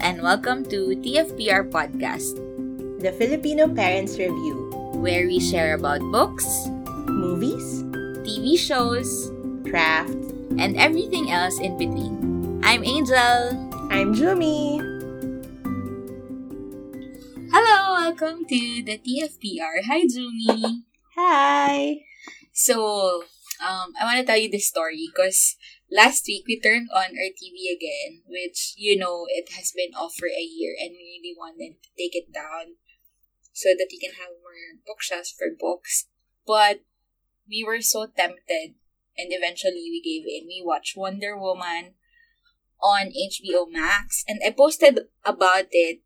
and welcome to TFPR Podcast, the Filipino Parents Review, where we share about books, movies, TV shows, craft, and everything else in between. I'm Angel. I'm Jumi. Hello, welcome to the TFPR. Hi, Jumi. Hi. So, um, I want to tell you this story because last week we turned on our TV again, which you know it has been off for a year, and we really wanted to take it down so that we can have more bookshelves for books. But we were so tempted, and eventually we gave in. We watched Wonder Woman on HBO Max, and I posted about it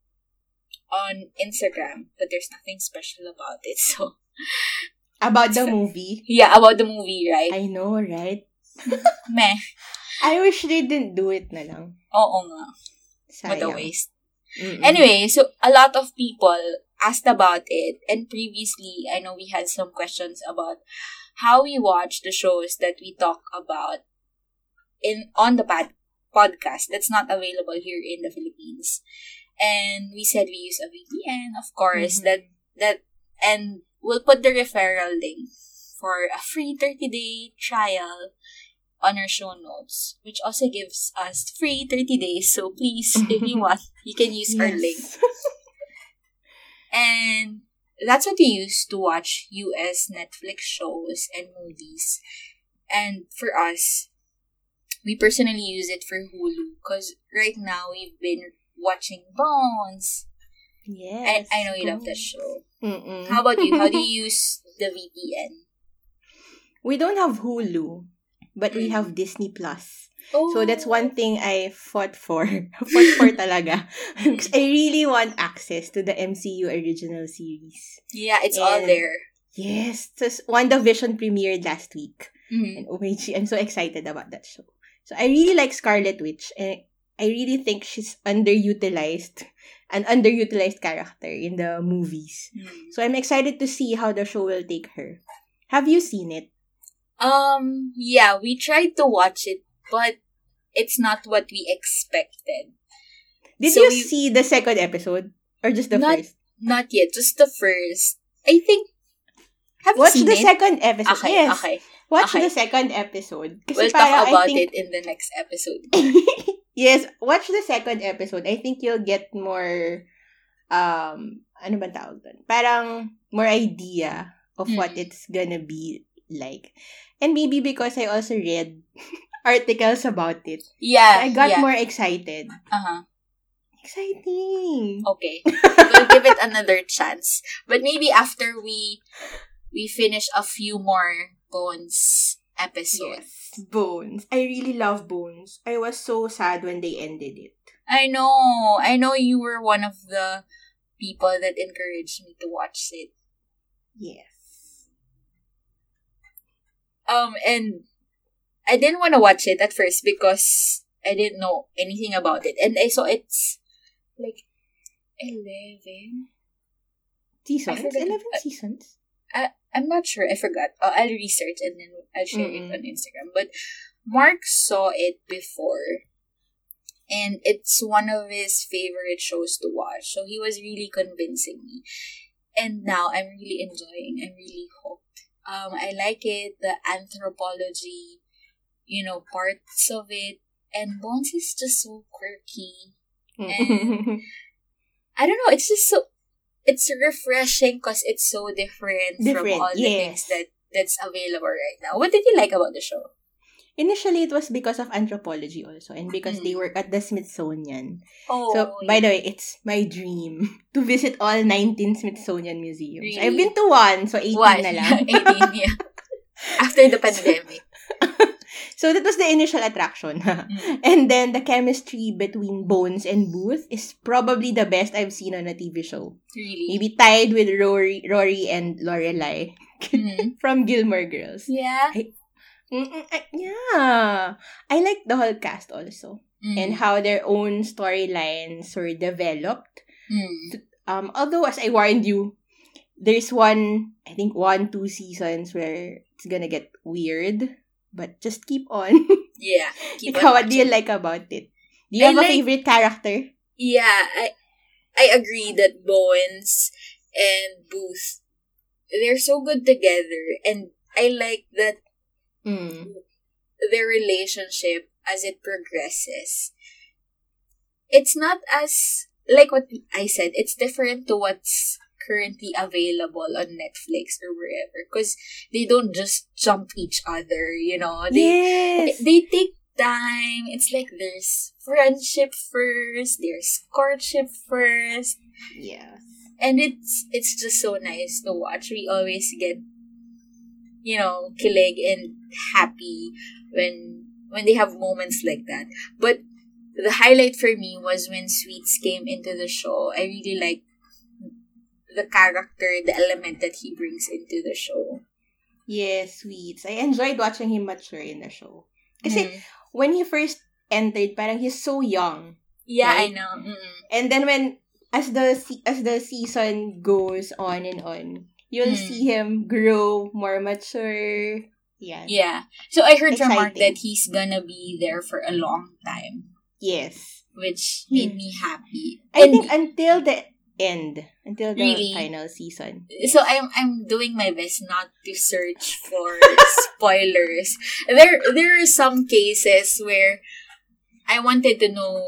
on Instagram, but there's nothing special about it. So About the movie. yeah, about the movie, right? I know, right? Meh. I wish they didn't do it na lang. Oo nga. What a waste. Mm-mm. Anyway, so a lot of people asked about it, and previously, I know we had some questions about how we watch the shows that we talk about in on the pod, podcast that's not available here in the Philippines. And we said we use a VPN, of course, Mhm. that that and we'll put the referral link for a free 30-day trial on our show notes, which also gives us free 30 days. So please, if you want, you can use our link. And that's what we use to watch US Netflix shows and movies. And for us, we personally use it for Hulu because right now we've been watching Bones. Yes. I, I know you love that show. Mm-mm. How about you? How do you use the VPN? We don't have Hulu, but we Mm. have Disney Plus. Oh, So that's one thing I fought for. fought for talaga. 'Cause I really want access to the MCU original series. Yeah, it's all there. Yes. So WandaVision premiered last week. Mhm. And OMG, I'm so excited about that show. So I really like Scarlet Witch. And I really think she's underutilized. An underutilized character in the movies. Mhm. So I'm excited to see how the show will take her. Have you seen it? Um, yeah, we tried to watch it, but it's not what we expected. Did So you you- see the second episode? Or just the Not- first? Not yet, just the first. I think. Have Watch the it? second episode. Okay, yes. okay. Watch okay. the second episode. Kasi We'll talk about think, it in the next episode. yes, watch the second episode. I think you'll get more, um, ano ba tawag doon? Parang more idea of what Mm. it's gonna be like. And maybe because I also read articles about it, Yeah, I got yeah. more excited. Uh-huh. Exciting! Okay. we'll give it another chance. But maybe after we we finish a few more Bones episodes. Yes. Bones. I really love Bones. I was so sad when they ended it. I know. I know you were one of the people that encouraged me to watch it. Yes. Um, and I didn't want to watch it at first because I didn't know anything about it. And I saw it's like 11. Seasons? 11 uh, seasons? I'm not sure. I forgot. Uh, I'll research and then I'll share Mm-mm. it on Instagram. But Mark saw it before. And it's one of his favorite shows to watch. So he was really convincing me. And now I'm really enjoying. I'm really hooked. Um, I like it. The anthropology, you know, parts of it. And Bones is just so quirky. And- I don't know. It's just so. It's refreshing because it's so different, from all the things that that's available right now. What did you like about the show? Initially, it was because of anthropology also and because Mm. they work at the Smithsonian. Oh, So, by the way, it's my dream to visit all 19 Smithsonian museums. Really? I've been to one, so 18 One. na lang. 18, yeah. After the pandemic. so, that was the initial attraction. Mm. and then, the chemistry between Bones and Booth is probably the best I've seen on a TV show. Really. Maybe tied with Rory, Rory and Lorelai Mm. from Gilmore Girls. Yeah. Mm-mm, I- yeah. I like the whole cast also. Mm. And how their own storylines were developed. Mm. Um, although, as I warned you, there's one, I think one, two seasons where it's gonna get weird. But just keep on. Yeah. Keep on Ikaw, what do you like about it? Do you I have a favorite character? Yeah, I I agree that Bones and Booth they're so good together and I like that Mm. their relationship as it progresses. It's not as like what I said, it's different to what's currently available on Netflix or wherever because they don't just jump each other, you know. They yes. they take time. It's like there's friendship first, there's courtship first, Yeah. and it's it's just so nice to watch. We always get you know kilig and happy when when they have moments like that. But the highlight for me was when Sweets came into the show. I really like the character, the element that he brings into the show. Yes, sweets. I enjoyed watching him mature in the show. Kasi Mm. when he first entered, parang he's so young. yeah, I know. Mm-mm. And then when as the as the season goes on and on, you'll Mm. see him grow more mature. Yeah. Yeah. So I heard from Mark that he's gonna be there for a long time, Yes. which Hmm. made me happy. I And think until the end, until the Really? final season. so I'm I'm doing my best not to search for spoilers. There there are some cases where I wanted to know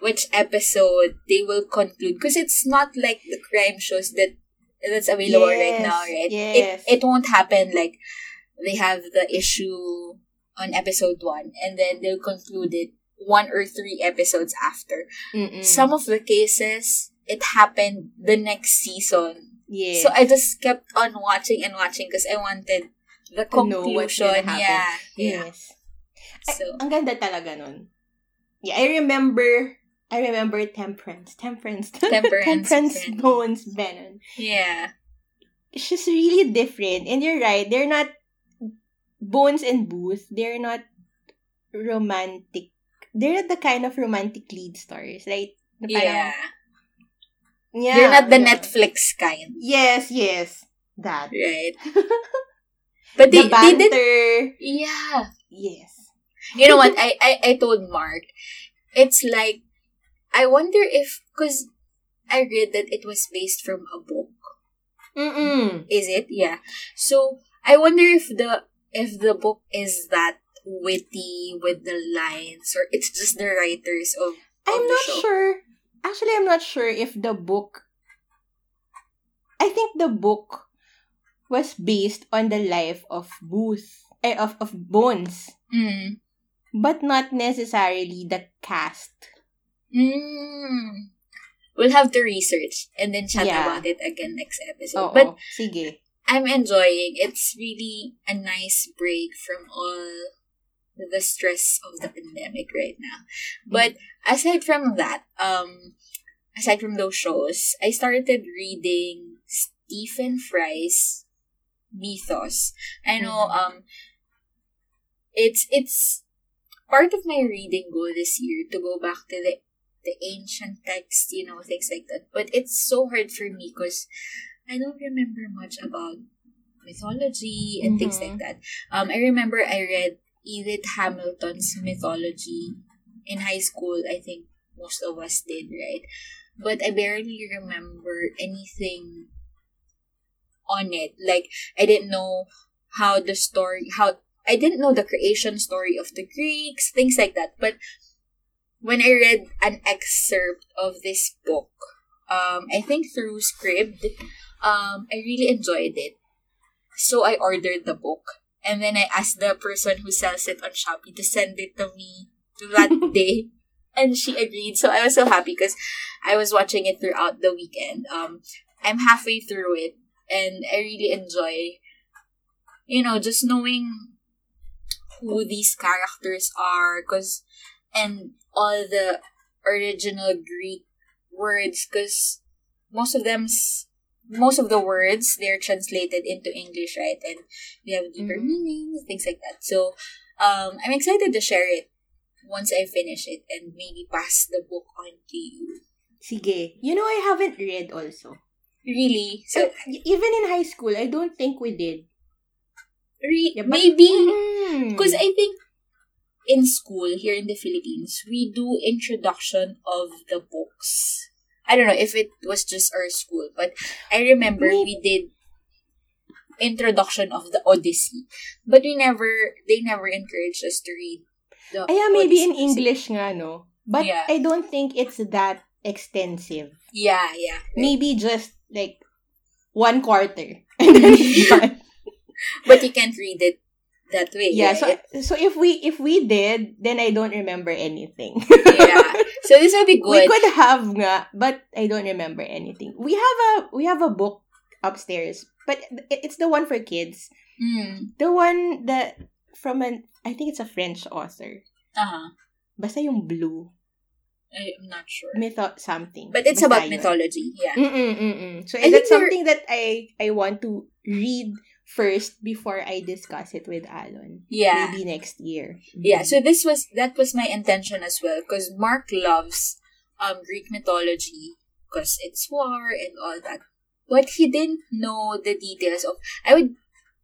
which episode they will conclude because it's not like the crime shows that that's available right now, right? yes. It it won't happen like they have the issue on episode one and then they'll conclude it one or three episodes after. Mm-mm. Some of the cases it happened the next season. yes. So I just kept on watching and watching because I wanted the To know what's conclusion. Yeah, yeah. Yes. So ang ganda talaga nun. Yeah, I remember I remember Temperance. Temperance. Temperance Temperance Bones Brennan. yeah, She's really different. And you're right, they're not Bones and Booth, they're not romantic. They're not the kind of romantic lead stars, right? Na parang- yeah. yeah. They're not the yeah. Netflix kind, Yes, yes. That. right? But they, the they did. banter. Yeah. Yes. You know what? I, I I told Mark, it's like I wonder if because I read that it was based from a book. Mm-mm. Is it? Yeah. So I wonder if the if the book is that witty with the lines or it's just the writers of, of I'm not show. sure. Actually, I'm not sure if the book. I think the book was based on the life of Booth, eh, of of Bones, Mm. but not necessarily the cast. Mm. We'll have to research and then chat Yeah. about it again next episode. Oo, But sige. I'm enjoying. It's really a nice break from all the stress of the pandemic right now. But aside from that, um, aside from those shows, I started reading Stephen Fry's Mythos. I know, Mhm. um, it's it's part of my reading goal this year to go back to the the ancient text, you know, things like that. But it's so hard for me because I don't remember much about mythology and things Mhm. like that. Um, I remember I read Edith Hamilton's mythology in high school. I think most of us did, right? But I barely remember anything on it. Like I didn't know how the story, how I didn't know the creation story of the Greeks, things like that. But when I read an excerpt of this book, um, I think through Scribd, um, I really enjoyed it. So I ordered the book. And then I asked the person who sells it on Shopee to send it to me that day. And she agreed. So I was so happy because I was watching it throughout the weekend. Um, I'm halfway through it and I really enjoy, you know, just knowing who these characters are because and all the original Greek words because most of them's most of the words they're translated into English, right? And they have deeper Mhm. meanings, things like that. So um I'm excited to share it once I finish it and maybe pass the book on to you. Sige. You know, I haven't read also. Really? So Even in high school, I don't think we did. re- Yeah, but- maybe Mm. because I think in school here in the Philippines, we do introduction of the books. I don't know if it was just our school, but I remember we did introduction of the Odyssey. But we never, they never encouraged us to read the Ah, yeah, maybe in. English nga, no? But Yeah. I don't think it's that extensive. Yeah, yeah. Maybe just like one quarter. And then done. But you can't read it that way. yeah, so right? so if we if we did, then I don't remember anything. yeah. So this will be good. we could have nga, but I don't remember anything. We have a we have a book upstairs, but it's the one for kids. Mm. The one that from an I think it's a French author. Uh-huh. Basta yung blue. I'm not sure. Mytho something. But it's Basta about yun. mythology. Yeah. Mm-mm, mm-mm. So is there- something that I I want to read first before I discuss it with Alon. Yeah. Maybe next year. Yeah, so this was that was my intention as well because Mark loves um Greek mythology because it's war and all that. But he didn't know the details of. I would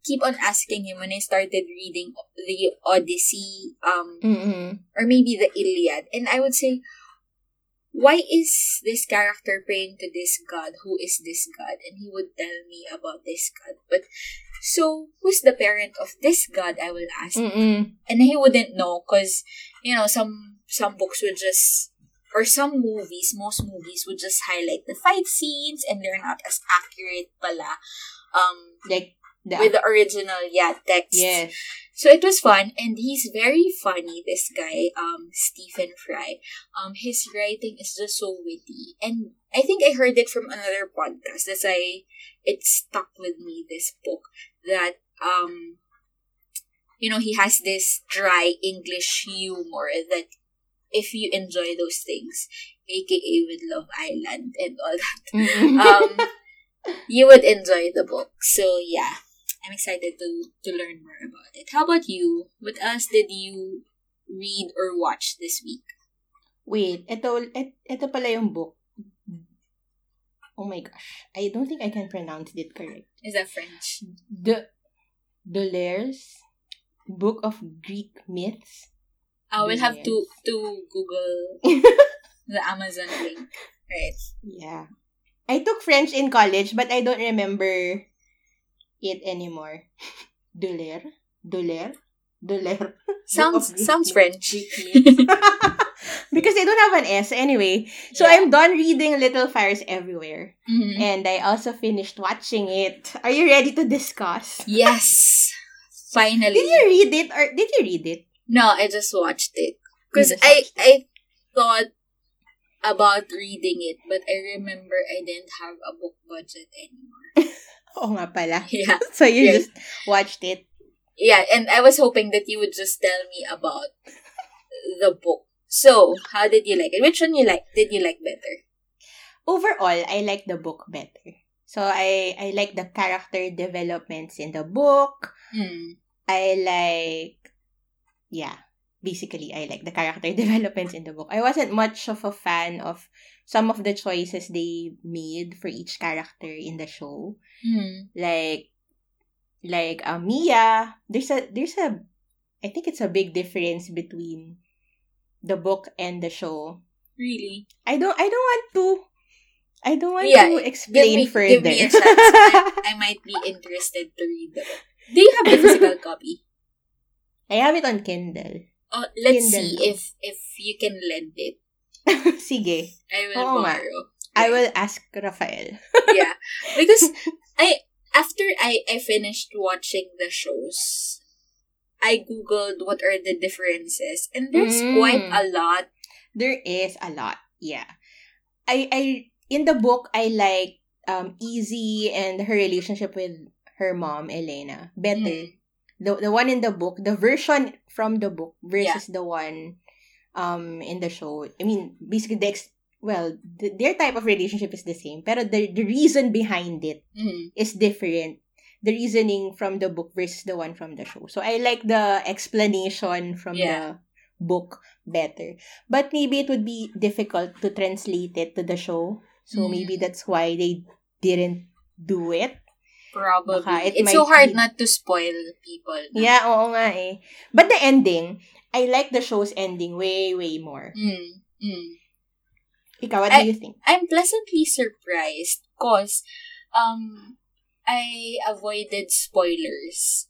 keep on asking him when I started reading the Odyssey, um, Mm-mm. or maybe the Iliad, and I would say, "Why is this character praying to this god? Who is this god?" And he would tell me about this god. But so, who's the parent of this god? I will ask Mm-mm. and he wouldn't know because you know some some books would just or some movies most movies would just highlight the fight scenes and they're not as accurate pala um Like the with the original yeah text. Yes. so it was fun and he's very funny this guy um stephen fry. Um his writing is just so witty and i think i heard it from another podcast that's why it stuck with me this book that um you know he has this dry english humor that if you enjoy those things aka with love island and all that um you would enjoy the book. So yeah i'm excited to to learn more about it how about you what else did you read or watch this week Wait, ito, et, ito pala yung book. Oh my gosh. I don't think I can pronounce it correct. is that french The Dolores Book of Greek Myths. i will have to to google the amazon link right Yeah. I took French in college, but I don't remember it anymore. Doler? Doler? Doler? sounds sounds french because they don't have an S anyway. So Yeah. I'm done reading Little Fires Everywhere. Mhm. And I also finished watching it. Are you ready to discuss? yes finally Did you read it or did you read it? no i just watched it because i i thought about reading it but i remember i didn't have a book budget anymore Oo nga pala. yeah So you Yes. just watched it. Yeah, and I was hoping that you would just tell me about the book. So, how did you like it? Which one you like? Did you like better? Overall, I like the book better. So I I like the character developments in the book. Hmm. I like yeah, basically I like the character developments in the book. I wasn't much of a fan of some of the choices they made for each character in the show. Hmm. Like like uh, Mia, there's a there's a I think it's a big difference between the book and the show. Really? I don't I don't want to I don't want Yeah, to Give explain me, further. give me a chance. I, I might be interested to read the book. Do you have the physical copy? I have it on Kindle. Oh, let's Kindle see if if you can lend it. Sige. I will Oo borrow. I will ask Rafael. yeah, because I after I I finished watching the shows, I googled what are the differences, and there's Mm. quite a lot. There is a lot. Yeah. I I in the book I like um Easy and her relationship with her mom, Elena. Better. Mm. The the one in the book, the version from the book versus the one um in the show. I mean, basically the ex- well, the, their type of relationship is the same, but the the reason behind it Mhm. is different. The reasoning from the book versus the one from the show. So I like the explanation from Yeah. the book better. But maybe it would be difficult to translate it to the show. So Mm. maybe that's why they didn't do it. Probably. Baka it it's so hard be- not to spoil people. Yeah, oo nga eh. But the ending, I like the show's ending way, way more. Mm, mm. Ikaw, what I- do you think? I'm pleasantly surprised because um I avoided spoilers.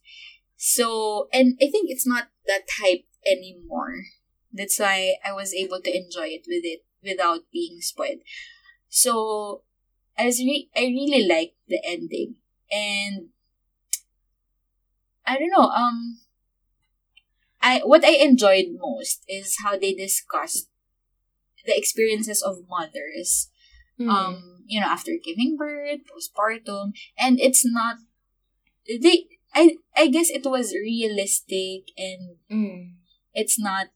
So and I think it's not that hype anymore. That's why I was able to enjoy it with it without being spoiled. So I was re- I really liked the ending. And I don't know, um I what I enjoyed most is how they discussed the experiences of mothers Mm. um you know after giving birth postpartum and it's not they i i guess it was realistic and Mm. it's not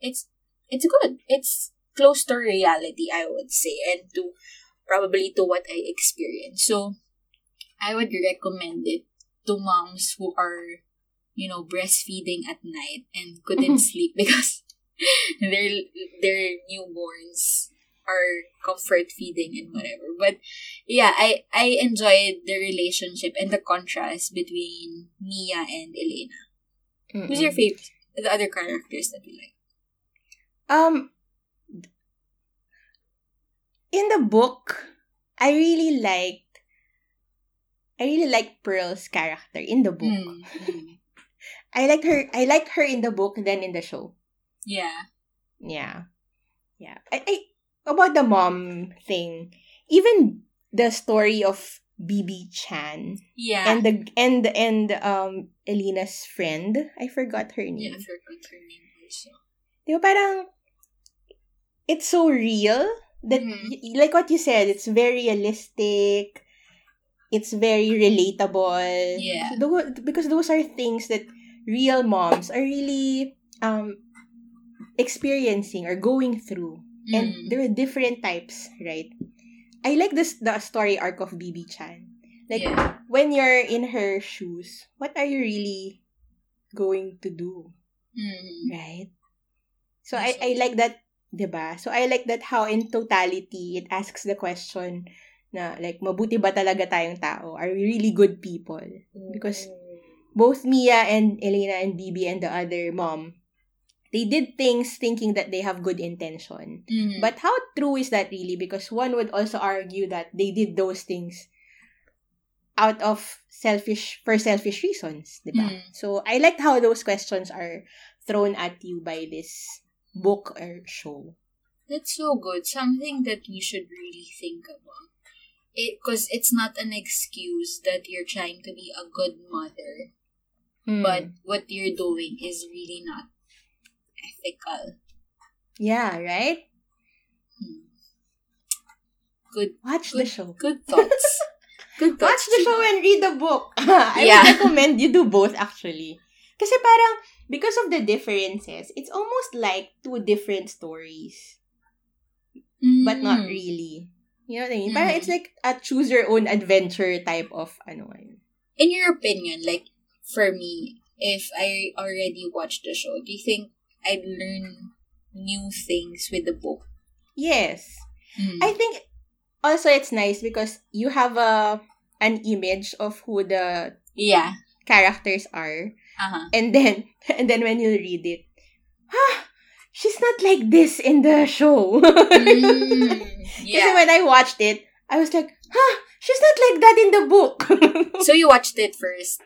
it's it's good it's close to reality i would say and to probably to what i experienced so i would recommend it to moms who are you know breastfeeding at night and couldn't sleep because their their newborns are comfort feeding and whatever. But yeah i i enjoyed the relationship and the contrast between mia and elena. Who's your favorite the other characters that you like? Um, in the book, I really liked, I really liked Pearl's character in the book. Mm, mm. I like her. I like her in the book than in the show. yeah Yeah, yeah. I, I about the mom thing. Even the story of Bebe Chan yeah and the and and um Elena's friend. I forgot her name. yeah i forgot her name also Di ba parang, it's so real that, Mhm. y- like what you said, it's very realistic. It's very relatable. Yeah. Because those are things that real moms are really um experiencing or going through. And Mm. there are different types, right? I like this the story arc of Bebe Chan. Like yeah when you're in her shoes, what are you really going to do? Mm. Right? So I, I like that, 'di ba? So I like that how in totality it asks the question na like mabuti ba talaga tayong tao? Are we really good people? Because both Mia and Elena and Bebe and the other mom, they did things thinking that they have good intention. Mm. But how true is that really? Because one would also argue that they did those things out of selfish for selfish reasons, ba? Mm. So I liked how those questions are thrown at you by this book or show. That's so good. Something that we should really think about. It because it's not an excuse that you're trying to be a good mother, Hmm. but what you're doing is really not ethical. yeah, right? Hmm. Good, Watch good, the show. good thoughts. good thoughts. Watch the show and read the book. I Yeah. would recommend you do both actually. Kasi parang, because of the differences, it's almost like two different stories. But not Mm. really. You know what I mean? Parang Mhm. it's like a choose your own adventure type of ano. In your opinion, like for me, if I already watched the show, do you think I'd learn new things with the book? Yes. Mm. I think also it's nice because you have a an image of who the yeah. characters are Uh-huh. and then and then when you read it ah she's not like this in the show Mm, yeah. when I watched it I was like huh she's not like that in the book So you watched it first.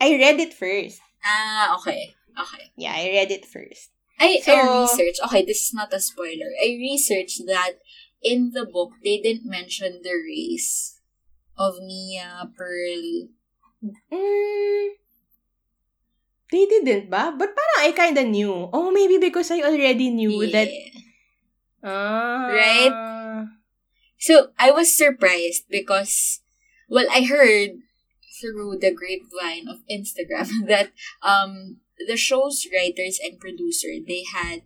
I read it first Ah, okay. Okay. yeah I read it first I, I So- researched, okay, this is not a spoiler. I researched that in the book, they didn't mention the race of Mia, Pearl. mm, they didn't ba but parang I kinda knew oh maybe because I already knew that Yeah. ah Right? So I was surprised because, well, I heard through the grapevine of Instagram that um the show's writers and producer they had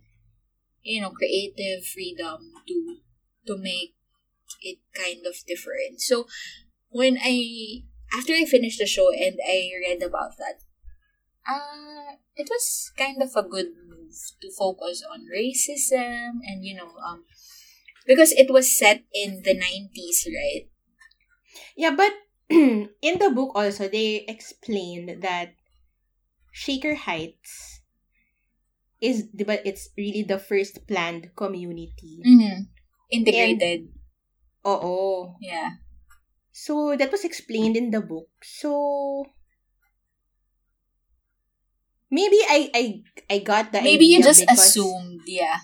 you know creative freedom to to make it kind of different. So when I after I finished the show and I read about that, uh it was kind of a good move to focus on racism and you know um because it was set in the 90s, right? Yeah, but in the book also they explained that Shaker Heights is, but it's really the first planned community. Mm-hmm. Integrated. Oo. yeah. So, that was explained in the book. So, maybe I I I got that. Maybe you just assumed, yeah,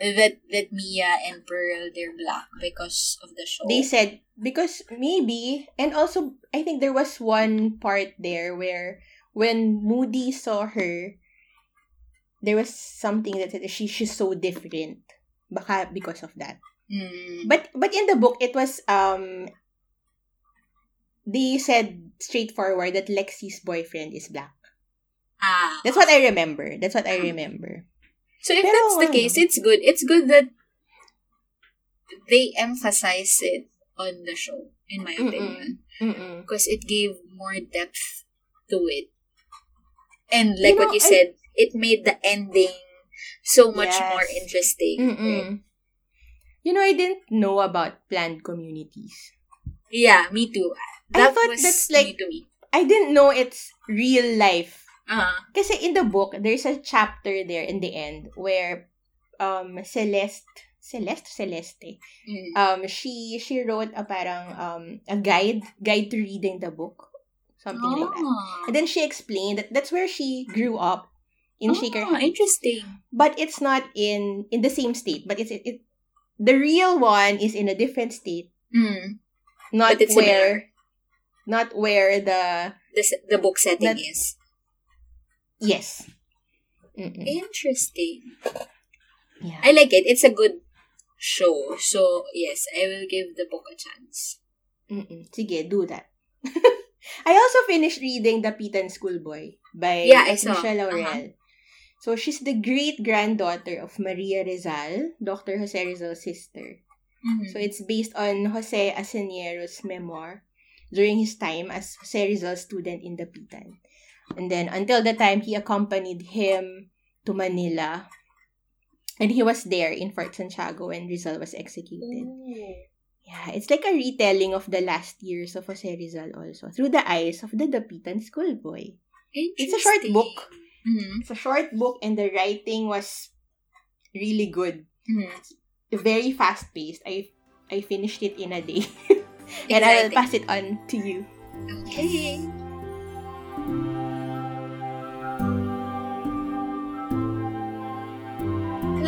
that that Mia and Pearl they're black because of the show. They said because maybe and also I think there was one part there where when Moody saw her there was something that said she she's so different. Baka because of that. Mm. But but in the book it was um they said straightforward that Lexi's boyfriend is black. ah, That's what I remember. That's what I remember. So if Pero, that's the case, it's good. It's good that they emphasize it on the show, in my Mm-mm. opinion. Because it gave more depth to it. And like You what you I- said, it made the ending so much Yes. more interesting. right? You know, I didn't know about planned communities. Yeah, me too. I thought was that's like- to me. I didn't know it's real life. Uh-huh. Kasi in the book, there's a chapter there in the end where um Celeste Celeste Celeste Mm. um she she wrote a parang um a guide guide to reading the book something like that. Ah. And then she explained that that's where she grew up in Shaker Ah, interesting. But it's not in in the same state, but it's it, it the real one is in a different state, Mm. not where not where the The, the book setting That- is. Yes. Mm-mm. Interesting. Yeah. I like it. It's a good show. So, yes, I will give the book a chance. Mm-mm. Sige, do that. I also finished reading The Pitan Schoolboy by Yeah. Patricia Laurel. Uh-huh. So she's the great granddaughter of Maria Rizal, Dr. Jose Rizal's sister. Mhm. So it's based on Jose Aseniero's memoir during his time as Jose Rizal's student in the Pitan. And then until the time he accompanied him to Manila. And he was there in Fort Santiago when Rizal was executed. Yeah, it's like a retelling of the last years of Jose Rizal also through the eyes of the Dapitan schoolboy. It's a short book. Mhm. It's a short book and the writing was really good. Mhm. Very fast paced. I I finished it in a day. and I'll pass it on to you. Okay.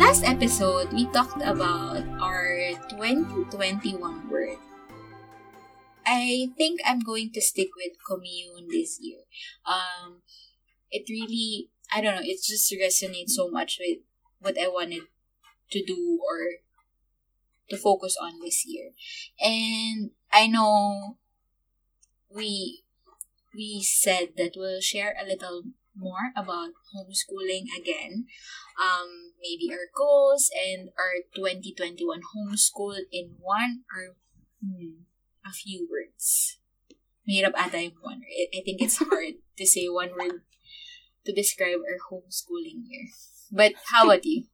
Last episode, we talked about our 2021 word. I think I'm going to stick with commune this year. Um, it really, I don't know, it just resonates so much with what I wanted to do or to focus on this year. And I know we we said that we'll share a little more about homeschooling again. Um, maybe our goals and our 2021 homeschool in one or hmm, a few words. Mahirap ata yung one. I, I think it's hard to say one word to describe our homeschooling year. But how about you?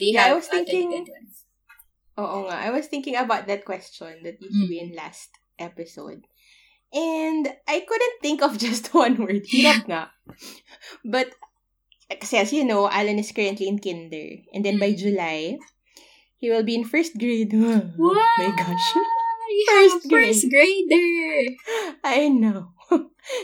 Do you Yeah, I have was a thinking- 2021? Oo nga. I was thinking about that question that you threw Mm. in last episode. And I couldn't think of just one word. Hirap nga. But, kasi as you know, Alan is currently in kinder. And then by Mm. July, he will be in first grade. Wow! My gosh. First have first grader! I know.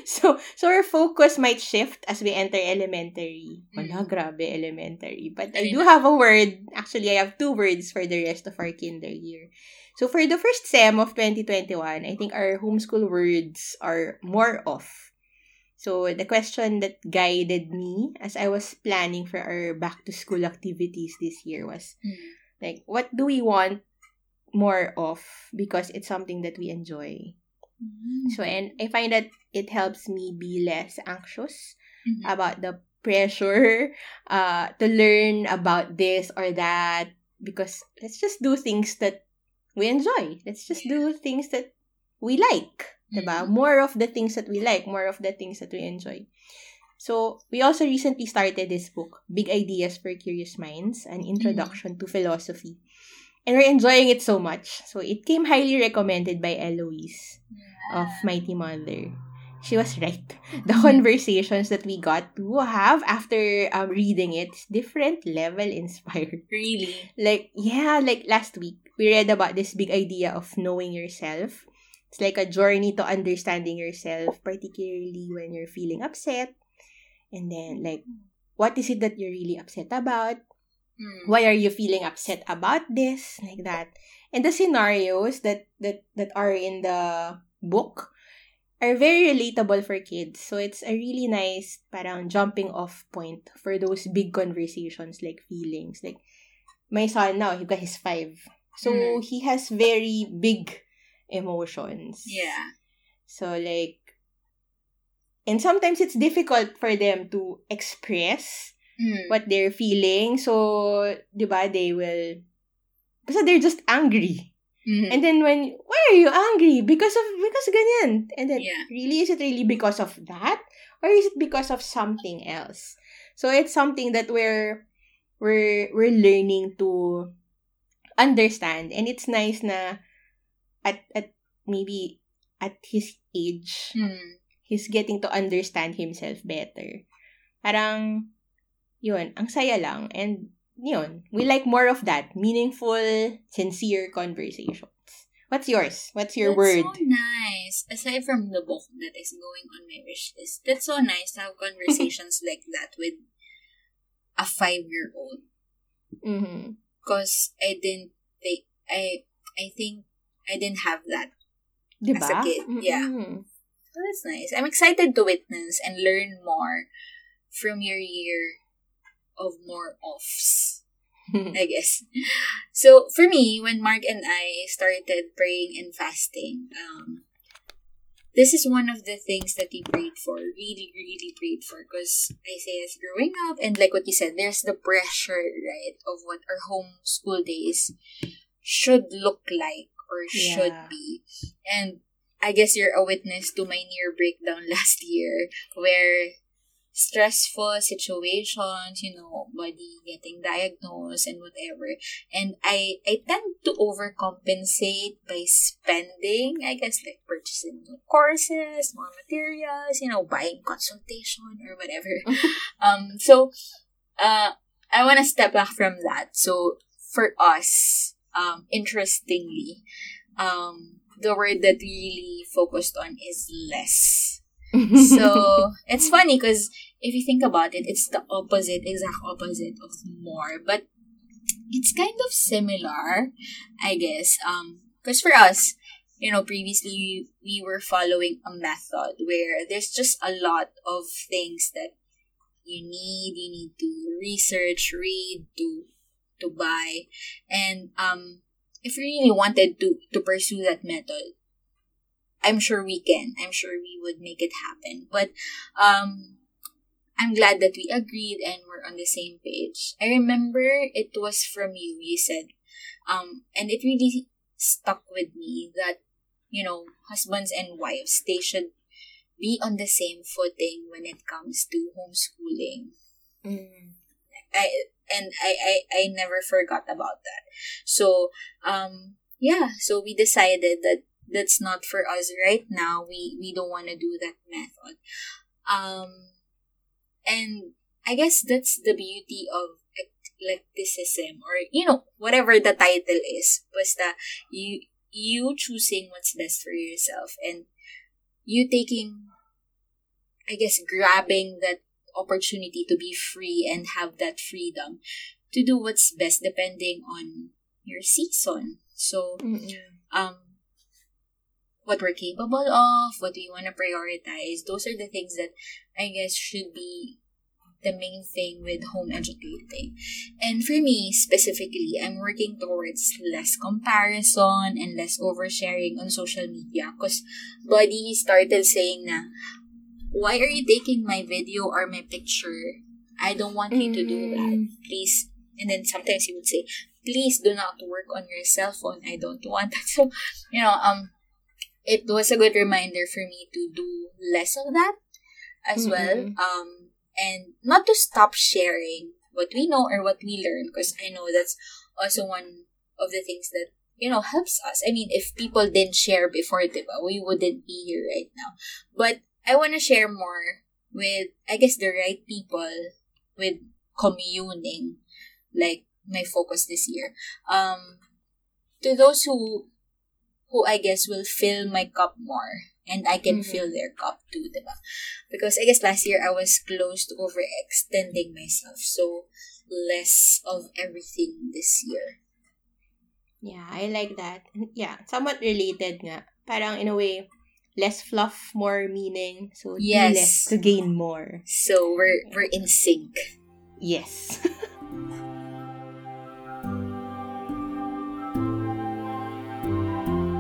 so, so our focus might shift as we enter elementary. Wala, Mm. grabe, elementary. But I do have a word. Actually, I have two words for the rest of our kinder year. So, for the first SEM of 2021, I think our homeschool words are more off. So, the question that guided me as I was planning for our back-to-school activities this year was, Mm. like, what do we want more of because it's something that we enjoy? So, and I find that it helps me be less anxious Mhm. about the pressure uh, to learn about this or that because let's just do things that we enjoy. Let's just do things that we like. Diba? Mhm. More of the things that we like, more of the things that we enjoy. So, we also recently started this book, Big Ideas for Curious Minds, an introduction to philosophy. And we're enjoying it so much. So, it came highly recommended by Eloise of Mighty Mother. she was right. The conversations that we got to have after um, reading it, different level inspired. Really? Like, yeah, like last week, we read about this big idea of knowing yourself. It's like a journey to understanding yourself, particularly when you're feeling upset. And then, like, what is it that you're really upset about? Mm. Why are you feeling upset about this? Like that. And the scenarios that that that are in the book are very relatable for kids. So it's a really nice parang jumping off point for those big conversations like feelings. Like my son now, he got his five. So Mhm. he has very big emotions. Yeah. So like and sometimes it's difficult for them to express Mm. what they're feeling. So, di ba, they will because they're just angry. Mhm. And then when, why are you angry? Because of, because ganyan. And then, Yeah. really, is it really because of that? Or is it because of something else? So it's something that we're, we're, we're learning to understand. And it's nice na at, at maybe at his age, Mm. he's getting to understand himself better. Parang, yun, ang saya lang. And, yun, we like more of that. Meaningful, sincere conversations. What's yours? What's your that's word? so nice. Aside from the book that is going on my wish list, that's so nice to have conversations like that with a five-year-old. Mm-hmm. Because I didn't think, I, I think I didn't have that. Diba? As a kid, yeah. Mm-mm. So that's nice. I'm excited to witness and learn more from your year of more offs. I guess. So for me, when Mark and I started praying and fasting, um, this is one of the things that we prayed for, really, really prayed for, because Isaiah is growing up, and like what you said, there's the pressure, right, of what our homeschool days should look like or should be. And I guess you're a witness to my near breakdown last year, where stressful situations, you know, body getting diagnosed and whatever. And I I tend to overcompensate by spending, I guess like purchasing new courses, more materials, you know, buying consultation or whatever. um so uh I wanna step back from that. So for us, um interestingly, um the word that we really focused on is less. So it's funny because if you think about it, it's the opposite, exact opposite of more. But it's kind of similar, I guess. Um, because for us, you know, previously we, we were following a method where there's just a lot of things that you need. You need to research, read, to to buy, and um, if you really wanted to to pursue that method, I'm sure we can. I'm sure we would make it happen. But um I'm glad that we agreed and we're on the same page. I remember it was from you, you said, um, and it really stuck with me that, you know, husbands and wives, they should be on the same footing when it comes to homeschooling. Mm. I and I, I I never forgot about that. So um yeah, so we decided that that's not for us right now. We we don't want to do that method. Um and I guess that's the beauty of eclecticism or you know whatever the title is. Basta you you choosing what's best for yourself and you taking I guess grabbing that opportunity to be free and have that freedom to do what's best depending on your season. So, Mm-mm. um, what we're capable of, what we want to prioritize, those are the things that I guess should be the main thing with home educating. And for me specifically, I'm working towards less comparison and less oversharing on social media because Buddy started saying na, why are you taking my video or my picture? I don't want you to do that. Mm. Please. And then sometimes he would say, please do not work on your cell phone. I don't want that. So, you know, um, it was a good reminder for me to do less of that as well. Mhm. Um, and not to stop sharing what we know or what we learn because I know that's also one of the things that you know helps us. I mean, if people didn't share before, diba, we wouldn't be here right now. But I want to share more with, I guess, the right people with communing, like my focus this year. Um, to those who, who I guess will fill my cup more and I can Mhm. fill their cup too, diba? Because I guess last year I was close to overextending myself. So, less of everything this year. Yeah, I like that. Yeah, somewhat related nga. Parang in a way, less fluff, more meaning. So, Yes. less to gain more. So, we're, we're in sync. Yes.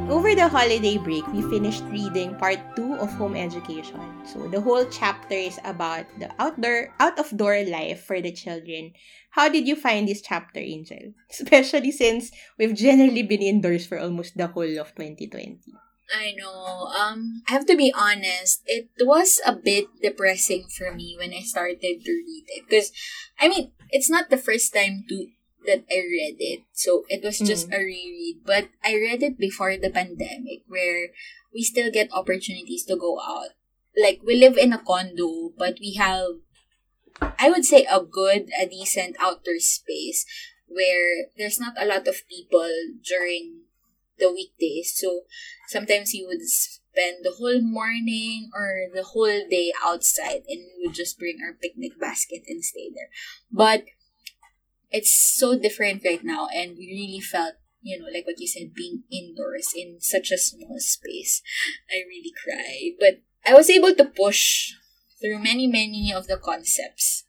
Over the holiday break, we finished reading part 2 of Home Education. So the whole chapter is about the outdoor out of door life for the children. How did you find this chapter, Angel? Especially since we've generally been indoors for almost the whole of 2020. I know. Um, I have to be honest. It was a bit depressing for me when I started to read it because, I mean, it's not the first time to that I read it, so it was just mm. a reread. But I read it before the pandemic, where we still get opportunities to go out. Like we live in a condo, but we have, I would say, a good, a decent outdoor space where there's not a lot of people during the weekdays. So sometimes you would spend the whole morning or the whole day outside and we would just bring our picnic basket and stay there. But it's so different right now and we really felt, you know, like what you said, being indoors in such a small space. I really cry. But I was able to push through many, many of the concepts.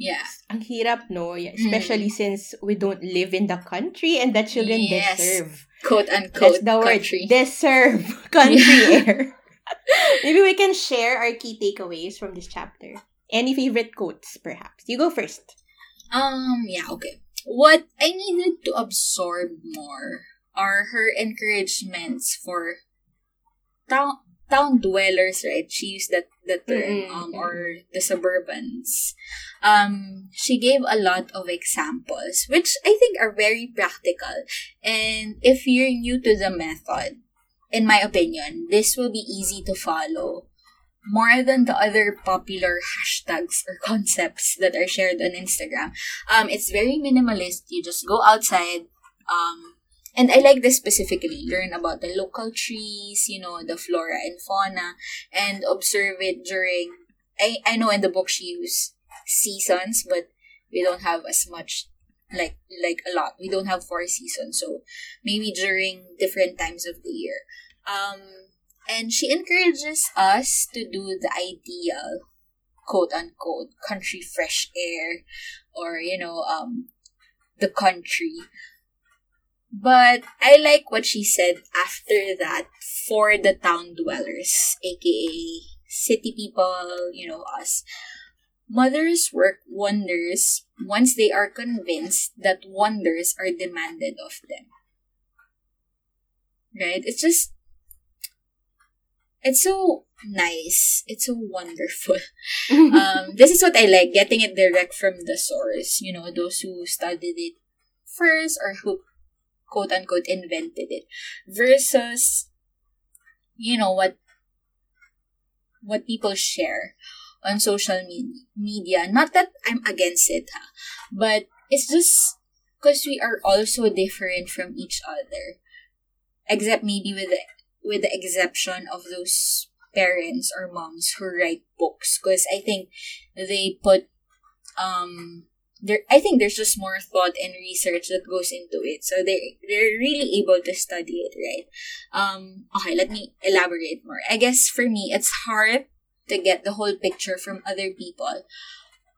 Yeah. Ang hirap, no? Yeah, Mm. especially since we don't live in the country and the children Yes. deserve. Quote unquote That's the word. country. Deserve country Yeah. air. Maybe we can share our key takeaways from this chapter. Any favorite quotes, perhaps? You go first. Um, yeah, okay. What I needed to absorb more are her encouragements for town town dwellers, right? She used that the term, Mm-mm, um, or the suburbans. Um, she gave a lot of examples, which I think are very practical. And if you're new to the method, in my opinion, this will be easy to follow more than the other popular hashtags or concepts that are shared on Instagram. Um, it's very minimalist. You just go outside. Um, and I like this specifically. Learn about the local trees, you know, the flora and fauna, and observe it during. I I know in the book she used seasons, but we don't have as much like like a lot. We don't have four seasons, so maybe during different times of the year. Um, and she encourages us to do the ideal quote unquote country fresh air or you know um the country. But i like what she said after that for the town dwellers aka city people you know us. Mothers work wonders once they are convinced that wonders are demanded of them. Right? It's just it's so nice. It's so wonderful. um, this is what I like, getting it direct from the source. You know, those who studied it first or who quote unquote invented it. Versus, you know, what what people share on social me- media. Not that I'm against it, ha, but it's just because we are all so different from each other. Except maybe with the with the exception of those parents or moms who write books because I think they put um there I think there's just more thought and research that goes into it. So they they're really able to study it, right? Um okay, let me elaborate more. I guess for me it's hard to get the whole picture from other people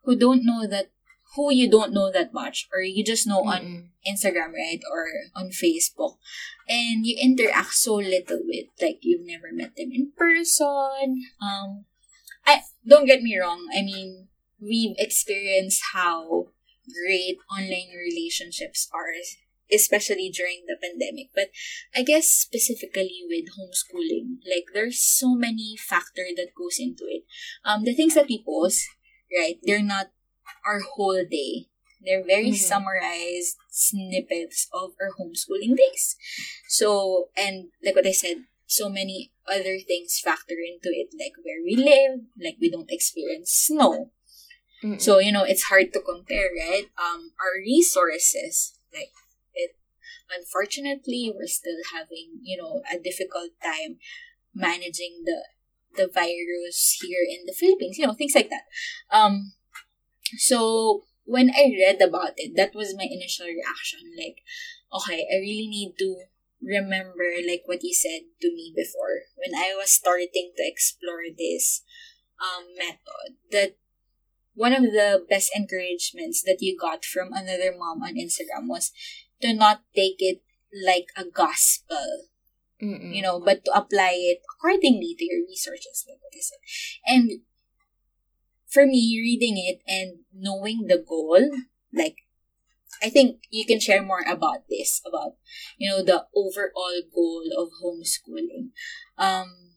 who don't know that who you don't know that much or you just know on Mm-mm. Instagram, right? Or on Facebook. And you interact so little with, like, you've never met them in person. Um, I, don't get me wrong. I mean, we've experienced how great online relationships are, especially during the pandemic. But I guess specifically with homeschooling, like, there's so many factor that goes into it. Um, the things that we post, right? They're not our whole day. They're very Mhm. summarized snippets of our homeschooling days. So, and like what I said, so many other things factor into it, like where we live, like we don't experience snow. Mm-mm. So, you know, it's hard to compare, right? Um, our resources, like it, unfortunately, we're still having, you know, a difficult time managing the the virus here in the Philippines, you know, things like that. Um, so when I read about it, that was my initial reaction. Like, okay, I really need to remember like what you said to me before when I was starting to explore this um method that one of the best encouragements that you got from another mom on Instagram was to not take it like a gospel Mm-mm. you know, but to apply it accordingly to your researches, like what I said. And for me, reading it and knowing the goal, like, I think you can share more about this, about, you know, the overall goal of homeschooling. Um,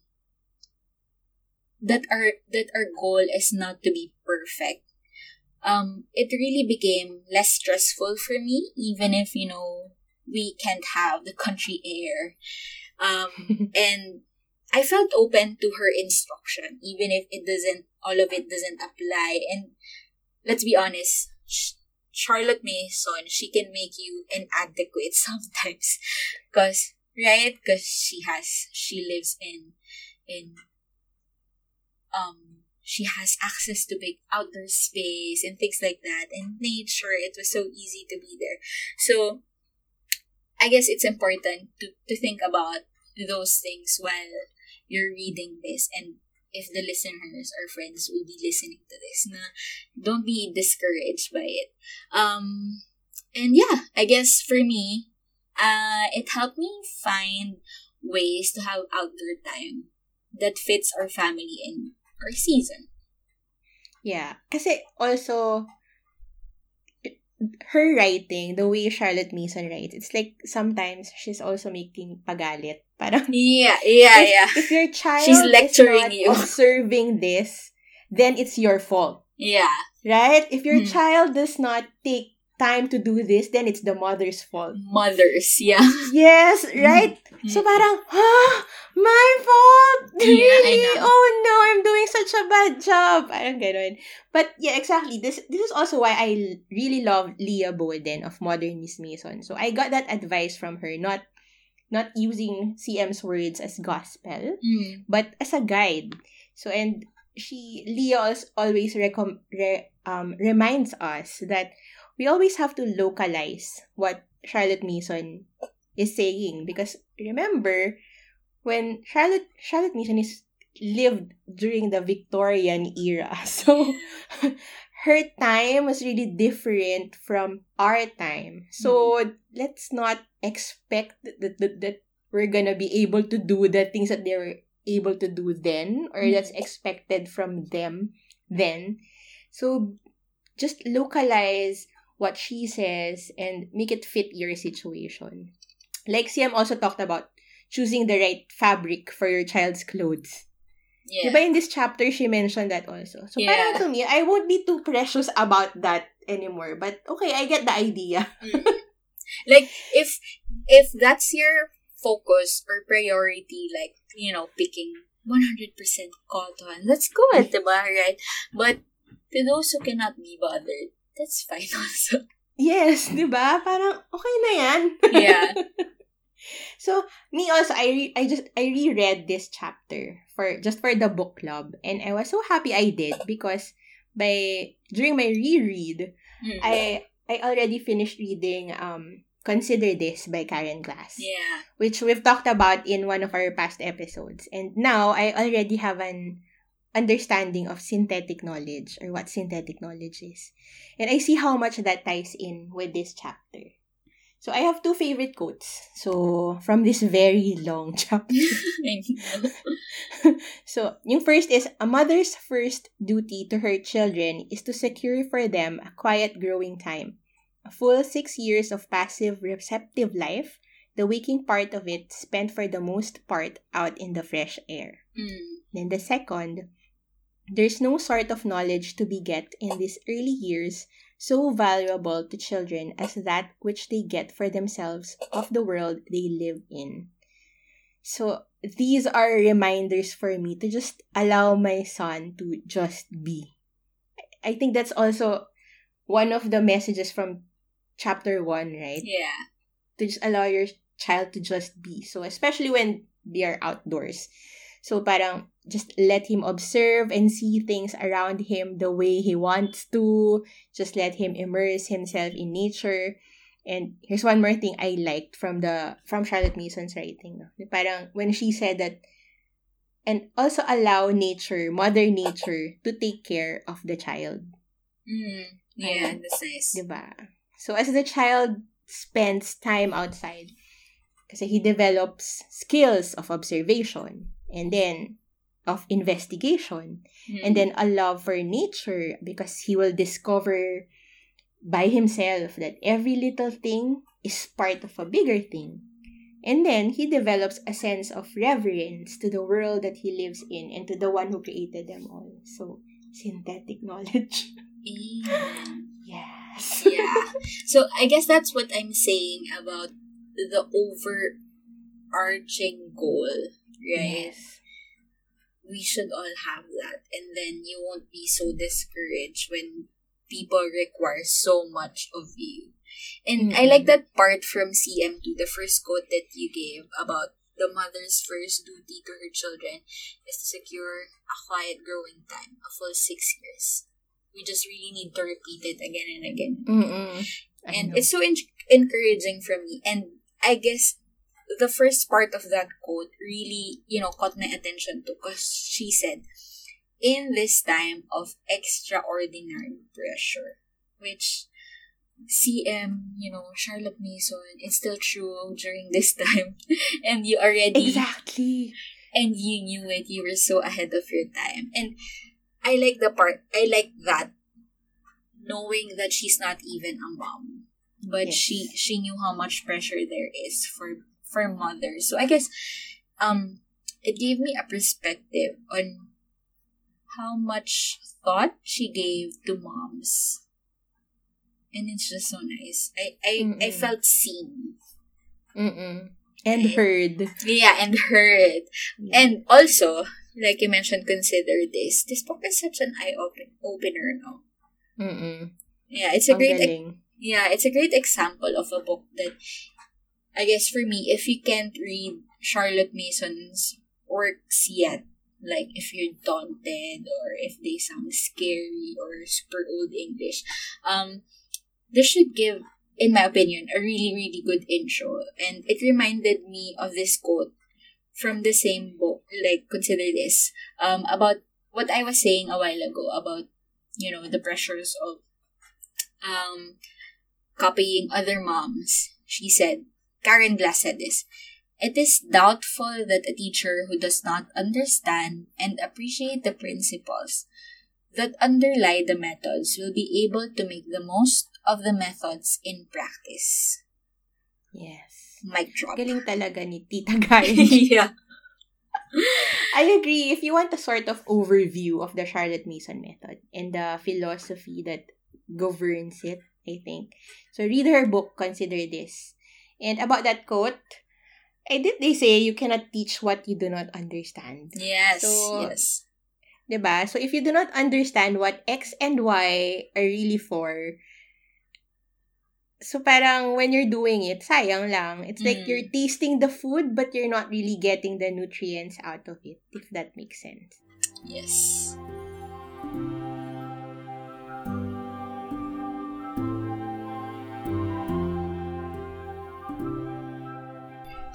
that our, that our goal is not to be perfect. Um, it really became less stressful for me, even if, you know, we can't have the country air um, and I felt open to her instruction, even if it doesn't, all of it doesn't apply. And let's be honest, Charlotte Mason, she can make you inadequate sometimes, cause right, cause she has, she lives in, in, um, she has access to big outdoor space and things like that, and nature. It was so easy to be there. So I guess it's important to, to think about those things while you're reading this and if the listeners or friends will be listening to this na don't be discouraged by it um and yeah i guess for me uh it helped me find ways to have outdoor time that fits our family and our season Yeah. Kasi also, her writing, the way Charlotte Mason writes, it's like sometimes she's also making pagalit. Parang, yeah yeah if, yeah if your child She's lecturing is you. observing this, then it's your fault. yeah Right? If your Hmm. child does not take time to do this, then it's the mother's fault. mothers yeah Yes, right? So parang, ah, my fault! Yeah, I really? Oh no, I'm doing such a bad job. Parang ganun. But yeah, exactly. This this is also why I really love Leah Boden of Modern Miss Mason. So I got that advice from her, not not using CM's words as gospel, Mm. but as a guide. So and she Leah always recom- re- um, reminds us that we always have to localize what Charlotte Mason is saying because remember when Charlotte Charlotte Mason is lived during the Victorian era. So her time was really different from our time. So mm-hmm. let's not expect that, that, that we're gonna be able to do the things that they were able to do then or mm-hmm. that's expected from them then. So just localize what she says and make it fit your situation. Like CM also talked about choosing the right fabric for your child's clothes. yeah Diba in this chapter, she mentioned that also. So Yeah. parang to me, I won't be too precious about that anymore. But okay, I get the idea. Mm. like if if that's your focus or priority like you know picking 100% cotton that's good diba right but to those who cannot be bothered that's fine also Yes, diba? Parang okay na yan. yeah So me also, I re- I just I reread this chapter for just for the book club, and I was so happy I did because by during my reread, Mm. I I already finished reading um Consider This by Karen Glass, yeah which we've talked about in one of our past episodes, and now I already have an understanding of synthetic knowledge or what synthetic knowledge is, and I see how much that ties in with this chapter. So I have two favorite quotes. So from this very long chapter. So, yung first is, a mother's first duty to her children is to secure for them a quiet growing time. A full six years of passive receptive life, the waking part of it spent for the most part out in the fresh air. Mm. Then the second, there's no sort of knowledge to be get in these early years so valuable to children as that which they get for themselves of the world they live in. So these are reminders for me to just allow my son to just be. I think that's also one of the messages from chapter one, right? Yeah. To just allow your child to just be. So especially when they are outdoors. So parang just let him observe and see things around him the way he wants to. Just let him immerse himself in nature. And here's one more thing I liked from the from Charlotte Mason's writing. No? Parang when she said that and also allow nature, mother nature, to take care of the child. Mm. Yeah, that's nice. Diba? So as the child spends time outside, kasi he develops skills of observation and then of investigation Mm. and then a love for nature because he will discover by himself that every little thing is part of a bigger thing. And then he develops a sense of reverence to the world that he lives in and to the one who created them all. So, synthetic knowledge. Yes. yeah. So I guess that's what I'm saying about the overarching goal, right? Yes. We should all have that, and then you won't be so discouraged when people require so much of you. And I Mm-mm. like that part from CM2, the first quote that you gave about the mother's first duty to her children is to secure a quiet growing time, a full six years. We just really need to repeat it again and again. Mm-mm. And it's so en- encouraging for me and i guess the first part of that quote really you know caught my attention too because she said in this time of extraordinary pressure which cm you know charlotte mason it's still true during this time and you already Exactly. and you knew it you were so ahead of your time and i like the part i like that knowing that she's not even a mom but Yes. she she knew how much pressure there is for for mothers so i guess um it gave me a perspective on how much thought she gave to moms and it's just so nice i i, I felt seen Mm-mm. And heard. yeah and heard And also, like you mentioned, consider this. This book is such an eye open opener, no? Mm-mm. Yeah, it's a Ang great galing. yeah, it's a great example of a book that I guess for me, if you can't read Charlotte Mason's works yet, like if you're daunted or if they sound scary or super old English, um, this should give, in my opinion, a really, really good intro. And it reminded me of this quote from the same book, like consider this, um, about what I was saying a while ago about, you know, the pressures of um copying other moms. She said, Karen Glass said this. It is doubtful that a teacher who does not understand and appreciate the principles that underlie the methods will be able to make the most of the methods in practice. Yes. Mic drop. Galing talaga ni Tita Karen. yeah. I agree. If you want a sort of overview of the Charlotte Mason method and the philosophy that governs it, I think. So read her book, Consider This. And about that quote, I did they say you cannot teach what you do not understand. Yes. So, yes. 'Di ba? So if you do not understand what X and Y are really for, so parang when you're doing it, sayang lang. It's like Mm. you're tasting the food but you're not really getting the nutrients out of it, if that makes sense. Yes.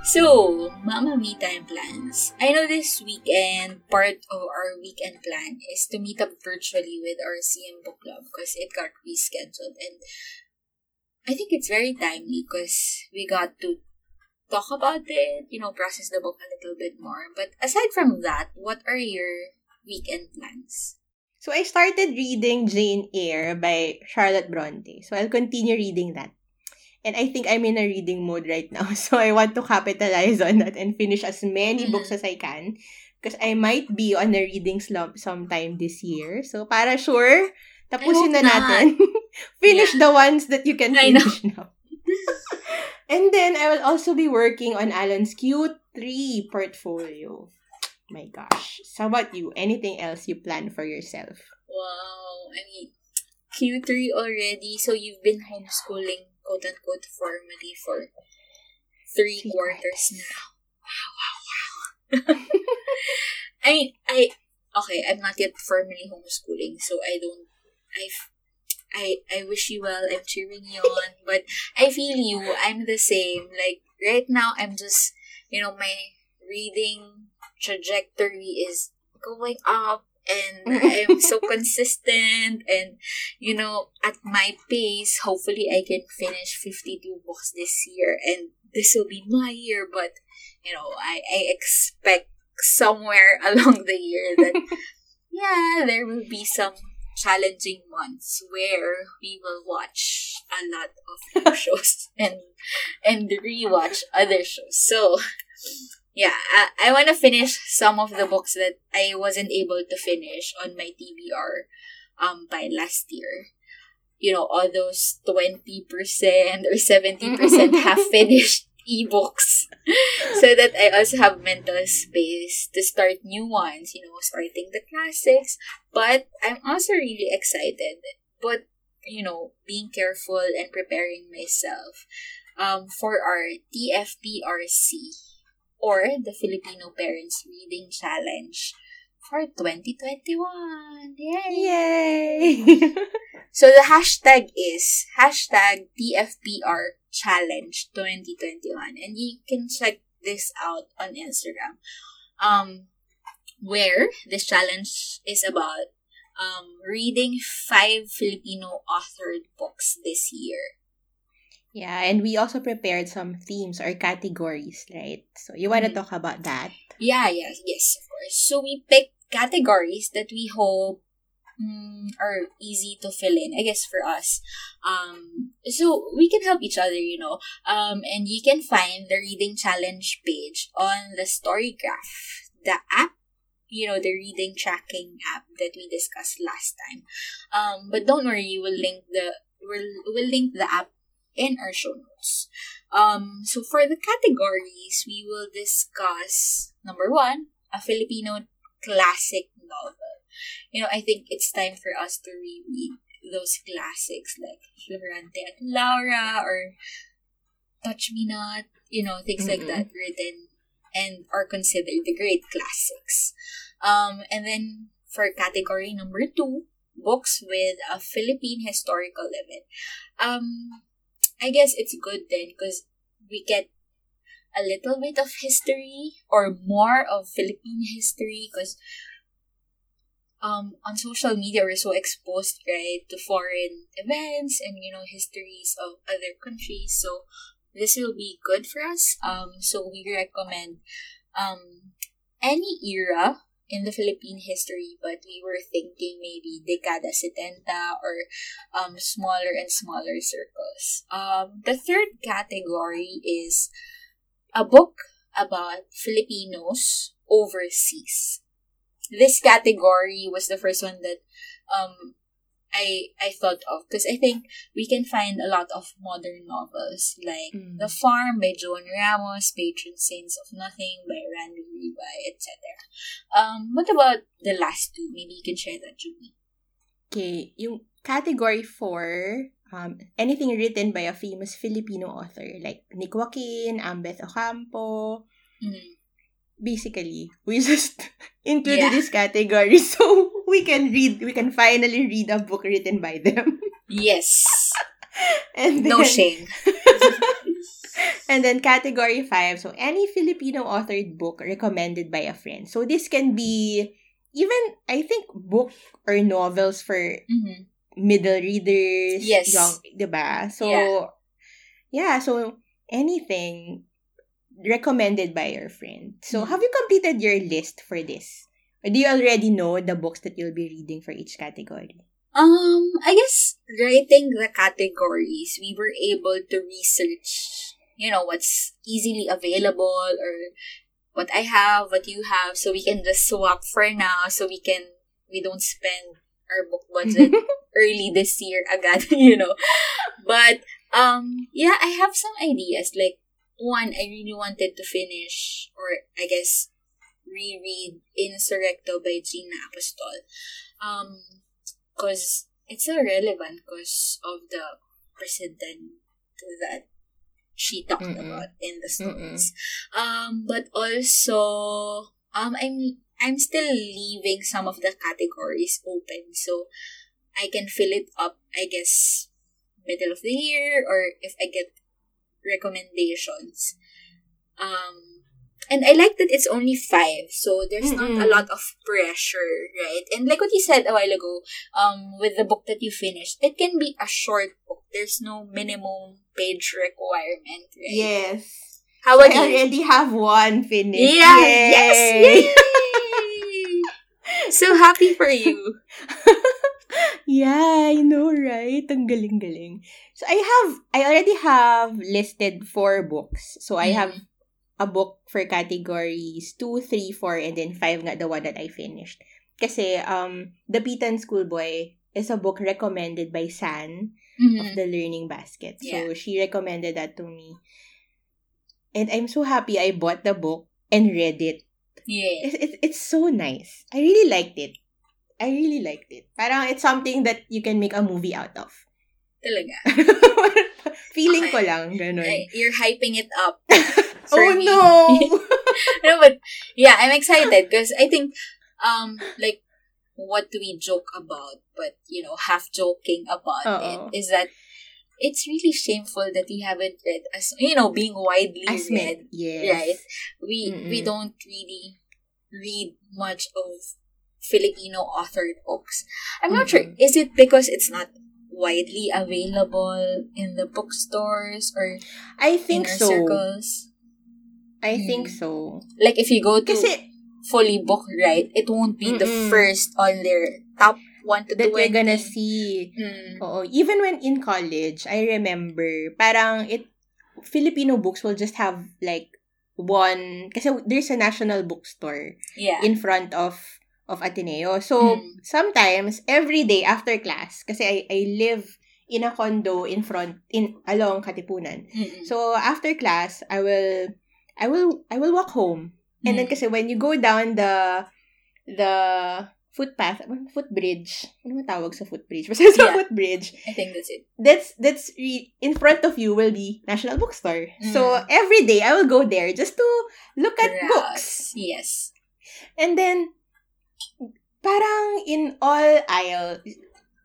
So, Mama Me Time plans. I know this weekend, part of our weekend plan is to meet up virtually with our CM Book Club because it got rescheduled. And I think it's very timely because we got to talk about it, you know, process the book a little bit more. But aside from that, what are your weekend plans? So I started reading Jane Eyre by Charlotte Bronte. So I'll continue reading that. And I think I'm in a reading mode right now. So I want to capitalize on that and finish as many Mhm. books as I can. Because I might be on a reading slump sometime this year. So para sure, tapusin na natin. finish the ones that you can I know. finish now. And then I will also be working on Alan's Q3 portfolio. My gosh. So how about you? Anything else you plan for yourself? Wow. I mean, Q3 already. So you've been homeschooling, quote unquote, formally for three Three quarters now. Wow, wow, wow. I I okay. I'm not yet formally homeschooling, so I don't. I've, I, I wish you well. I'm cheering you on, but I feel you. I'm the same. Like right now, I'm just you know my reading trajectory is going up. And I'm so consistent, and you know, at my pace, hopefully, I can finish 52 books this year, and this will be my year. But you know, I, I expect somewhere along the year that, yeah, there will be some challenging months where we will watch a lot of new shows and and rewatch other shows. So, yeah, I, I want to finish some of the books that I wasn't able to finish on my TBR um by last year. You know, all those 20% or 70% half finished ebooks so that I also have mental space to start new ones, you know, starting the classics. But I'm also really excited. But, you know, being careful and preparing myself um, for our TFPRC or the Filipino Parents Reading Challenge for 2021. Yay! Yay! So the hashtag is hashtag TFPR Challenge 2021. And you can check this out on Instagram. Um, where this challenge is about um, reading five Filipino authored books this year. Yeah, and we also prepared some themes or categories, right? So you want to Mhm. talk about that? Yeah, yeah, yes, of course. So we picked categories that we hope mm, are easy to fill in, I guess, for us. Um, so we can help each other, you know. Um, and you can find the reading challenge page on the Storygraph, the app, you know, the reading tracking app that we discussed last time. Um, but don't worry, we'll link the we'll, we'll link the app in our show notes. Um, so for the categories, we will discuss number one, a Filipino classic novel. You know, I think it's time for us to reread those classics like Florante at Laura or Touch Me Not, you know, things like Mm-mm. that written and are considered the great classics. Um, and then for category number two, books with a Philippine historical limit. Um, I guess it's good then because we get a little bit of history or more of Philippine history because um, on social media we're so exposed right to foreign events and you know histories of other countries. So this will be good for us. Um, so we recommend um, any era in the Philippine history, but we were thinking maybe Dekada 70 or um, smaller and smaller circles. Um, the third category is a book about Filipinos overseas. This category was the first one that um, I I thought of because I think we can find a lot of modern novels like Mm. The Farm by Joanne Ramos, Patron Saints of Nothing by Randy Ribay, etc. Um, what about the last two? Maybe you can share that, Julie. Okay, yung category 4, um, anything written by a famous Filipino author like Nick Joaquin, Ambeth Ocampo. Mm. Basically, we just included Yeah. this category so we can read, we can finally read a book written by them. Yes, And then, no shame. And then category 5, so any Filipino authored book recommended by a friend. So this can be even, I think, book or novels for hmm middle readers, Yes. young, diba? So, Yeah. yeah, so anything recommended by your friend. So, Mm. have you completed your list for this? Or do you already know the books that you'll be reading for each category? Um, I guess writing the categories, we were able to research, you know, what's easily available or what I have, what you have, so we can just swap for now, so we can we don't spend our book budget early this year agad, you know. But Um, yeah, I have some ideas. Like, one, I really wanted to finish, or I guess, reread Insurrecto by Gina Apostol. Um, because it's so relevant because of the precedent that she talked Mm-mm. about in the stories. Um, but also, um, I'm I'm still leaving some of the categories open, so I can fill it up. I guess middle of the year, or if I get recommendations. Um, and I like that it's only five, so there's not a lot of pressure, right? And like what you said a while ago, um, with the book that you finished, it can be a short book. There's no minimum page requirement, right? Yes. How I about you? already have one finished. Yeah, Yay! yes, yay! so happy for you. yeah, I know, right? Ang galing-galing. So I have, I already have listed four books. So I have Mm. A book for categories 2, 3, 4, and then 5 nga, the one that I finished. Kasi, um, Dapitan Schoolboy is a book recommended by San of Mhm. the Learning Basket. So, Yeah. she recommended that to me. And I'm so happy I bought the book and read it. Yeah. It's, it's, it's so nice. I really liked it. I really liked it. Parang it's something that you can make a movie out of. Talaga. Feeling Okay. ko lang, ganun. You're hyping it up. oh me. no! no, but yeah, I'm excited because I think, um, like what do we joke about, but you know, half joking about Oo. it is that it's really shameful that we haven't read as you know being widely As read. yes. Right. We we Mm-mm. don't really read much of Filipino authored books. I'm not sure. Mm-mm. Is it because it's not widely available in the bookstores or I think so. circles? I think Mm. so. Like if you go to Kasi fully book, right? It won't be the Mm-mm. first on their top one to that twenty. we're gonna see. Mm. Oo. Even when in college, I remember, parang it, Filipino books will just have like one, kasi there's a national bookstore Yeah. in front of of Ateneo. So, Mm. sometimes, every day after class, kasi I, I live in a condo in front, in along Katipunan. Mm-mm. So, after class, I will, I will, I will walk home. And then, Mm. kasi when you go down the, the footpath, footbridge, ano ba tawag sa footbridge? Basta sa Yeah. footbridge, I think that's it. that's, that's, re- in front of you will be National Bookstore. So, Mm. every day, I will go there just to look at books. Yes. And then, parang in all aisle,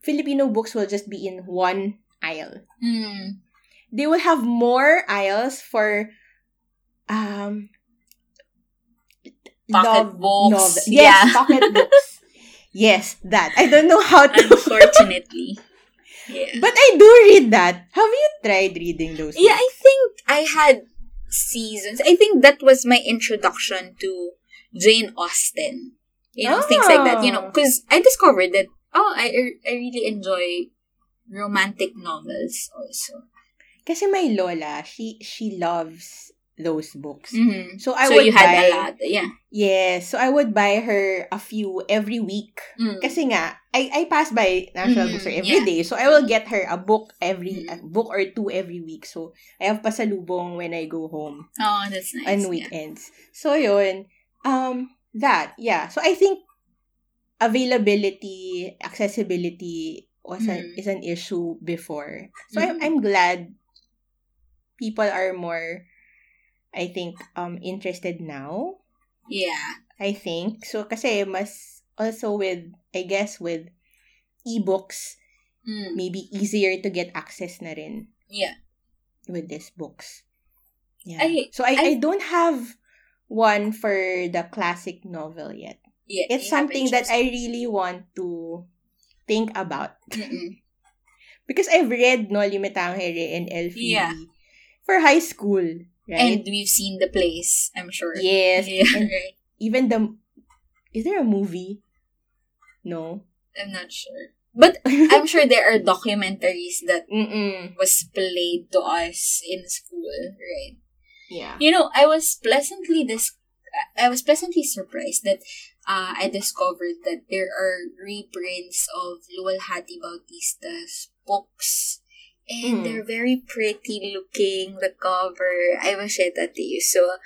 Filipino books will just be in one aisle. Mm. They will have more aisles for um Pocket books. Yes, Yeah. pocket books. Yes, that. I don't know how to. Unfortunately. Yeah. but I do read that. Have you tried reading those? Yeah, I think I had seasons. I think that was my introduction to Jane Austen. You know, things like that. You know, because I discovered that, oh, I, I really enjoy romantic novels also. Kasi my lola, she she loves those books. Mm-hmm. So I so would you had buy a lot. Yeah. Yes, so I would buy her a few every week. Mm. Kasi nga, I, I pass by National Mhm, Bookstore every yeah. day. So, I will get her a book every, Mhm. a book or two every week. So, I have pasalubong when I go home Oh, that's nice. on yeah. weekends. So, yun. Um, that, yeah. So, I think availability, accessibility was a, Mm. is an issue before. So, I'm, Mhm. I'm glad people are more, I think, um, interested now. Yeah. I think. So, kasi mas also with, I guess, with ebooks, Mm. maybe easier to get access na rin Yeah. with these books. Yeah. I- so, I, I, I- don't have one for the classic novel yet. Yeah. It's something that. I really want to think about. Because I've read Noli Me Tangere and El Fili Yeah. for high school, And we've seen the place, I'm sure. yes. Yeah, right. even the... Is there a movie? No. I'm not sure. But I'm sure there are documentaries that Mm-mm. was played to us in school, right? Yeah. You know, I was pleasantly dis- I was pleasantly surprised that uh, I discovered that there are reprints of Lualhati Bautista's books And Mm. they're very pretty looking, the cover. I will share that to you. So,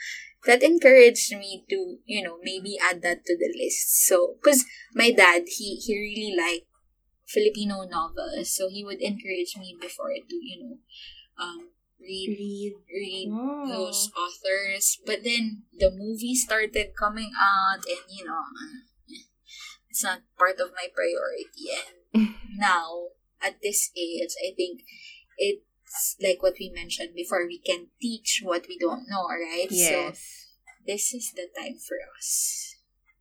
that encouraged me to, you know, maybe add that to the list. So, because my dad, he, he really liked Filipino novels. So, he would encourage me before to, you know, um, read, Read. read Oh. those authors. But then the movie started coming out, and you know, it's not part of my priority. And now, at this age, I think it's like what we mentioned before. We can teach what we don't know, right? So Yes. this is the time for us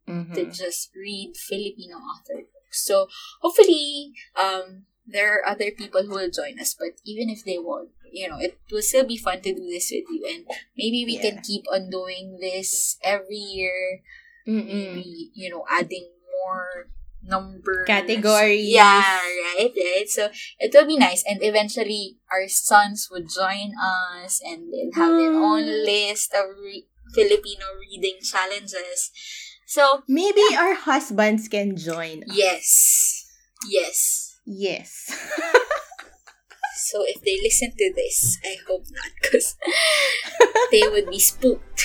Mhm. to just read Filipino author books. So hopefully, um, there are other people who will join us, but even if they won't, you know, it will still be fun to do this with you, and maybe we can keep on doing this every year. Mm-mm. Maybe you know, adding more numbers, Categories. Yeah, right, right. So it will be nice, and eventually our sons would join us, and they'll have their own Mm. list of re- Filipino reading challenges. So Maybe our husbands can join. us. Yes. Yes. Yes. So if they listen to this, I hope not, because they would be spooked.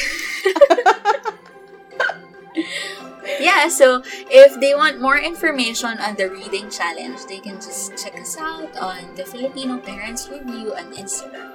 yeah, so if they want more information on the reading challenge, they can just check us out on the Filipino Parents Review on Instagram.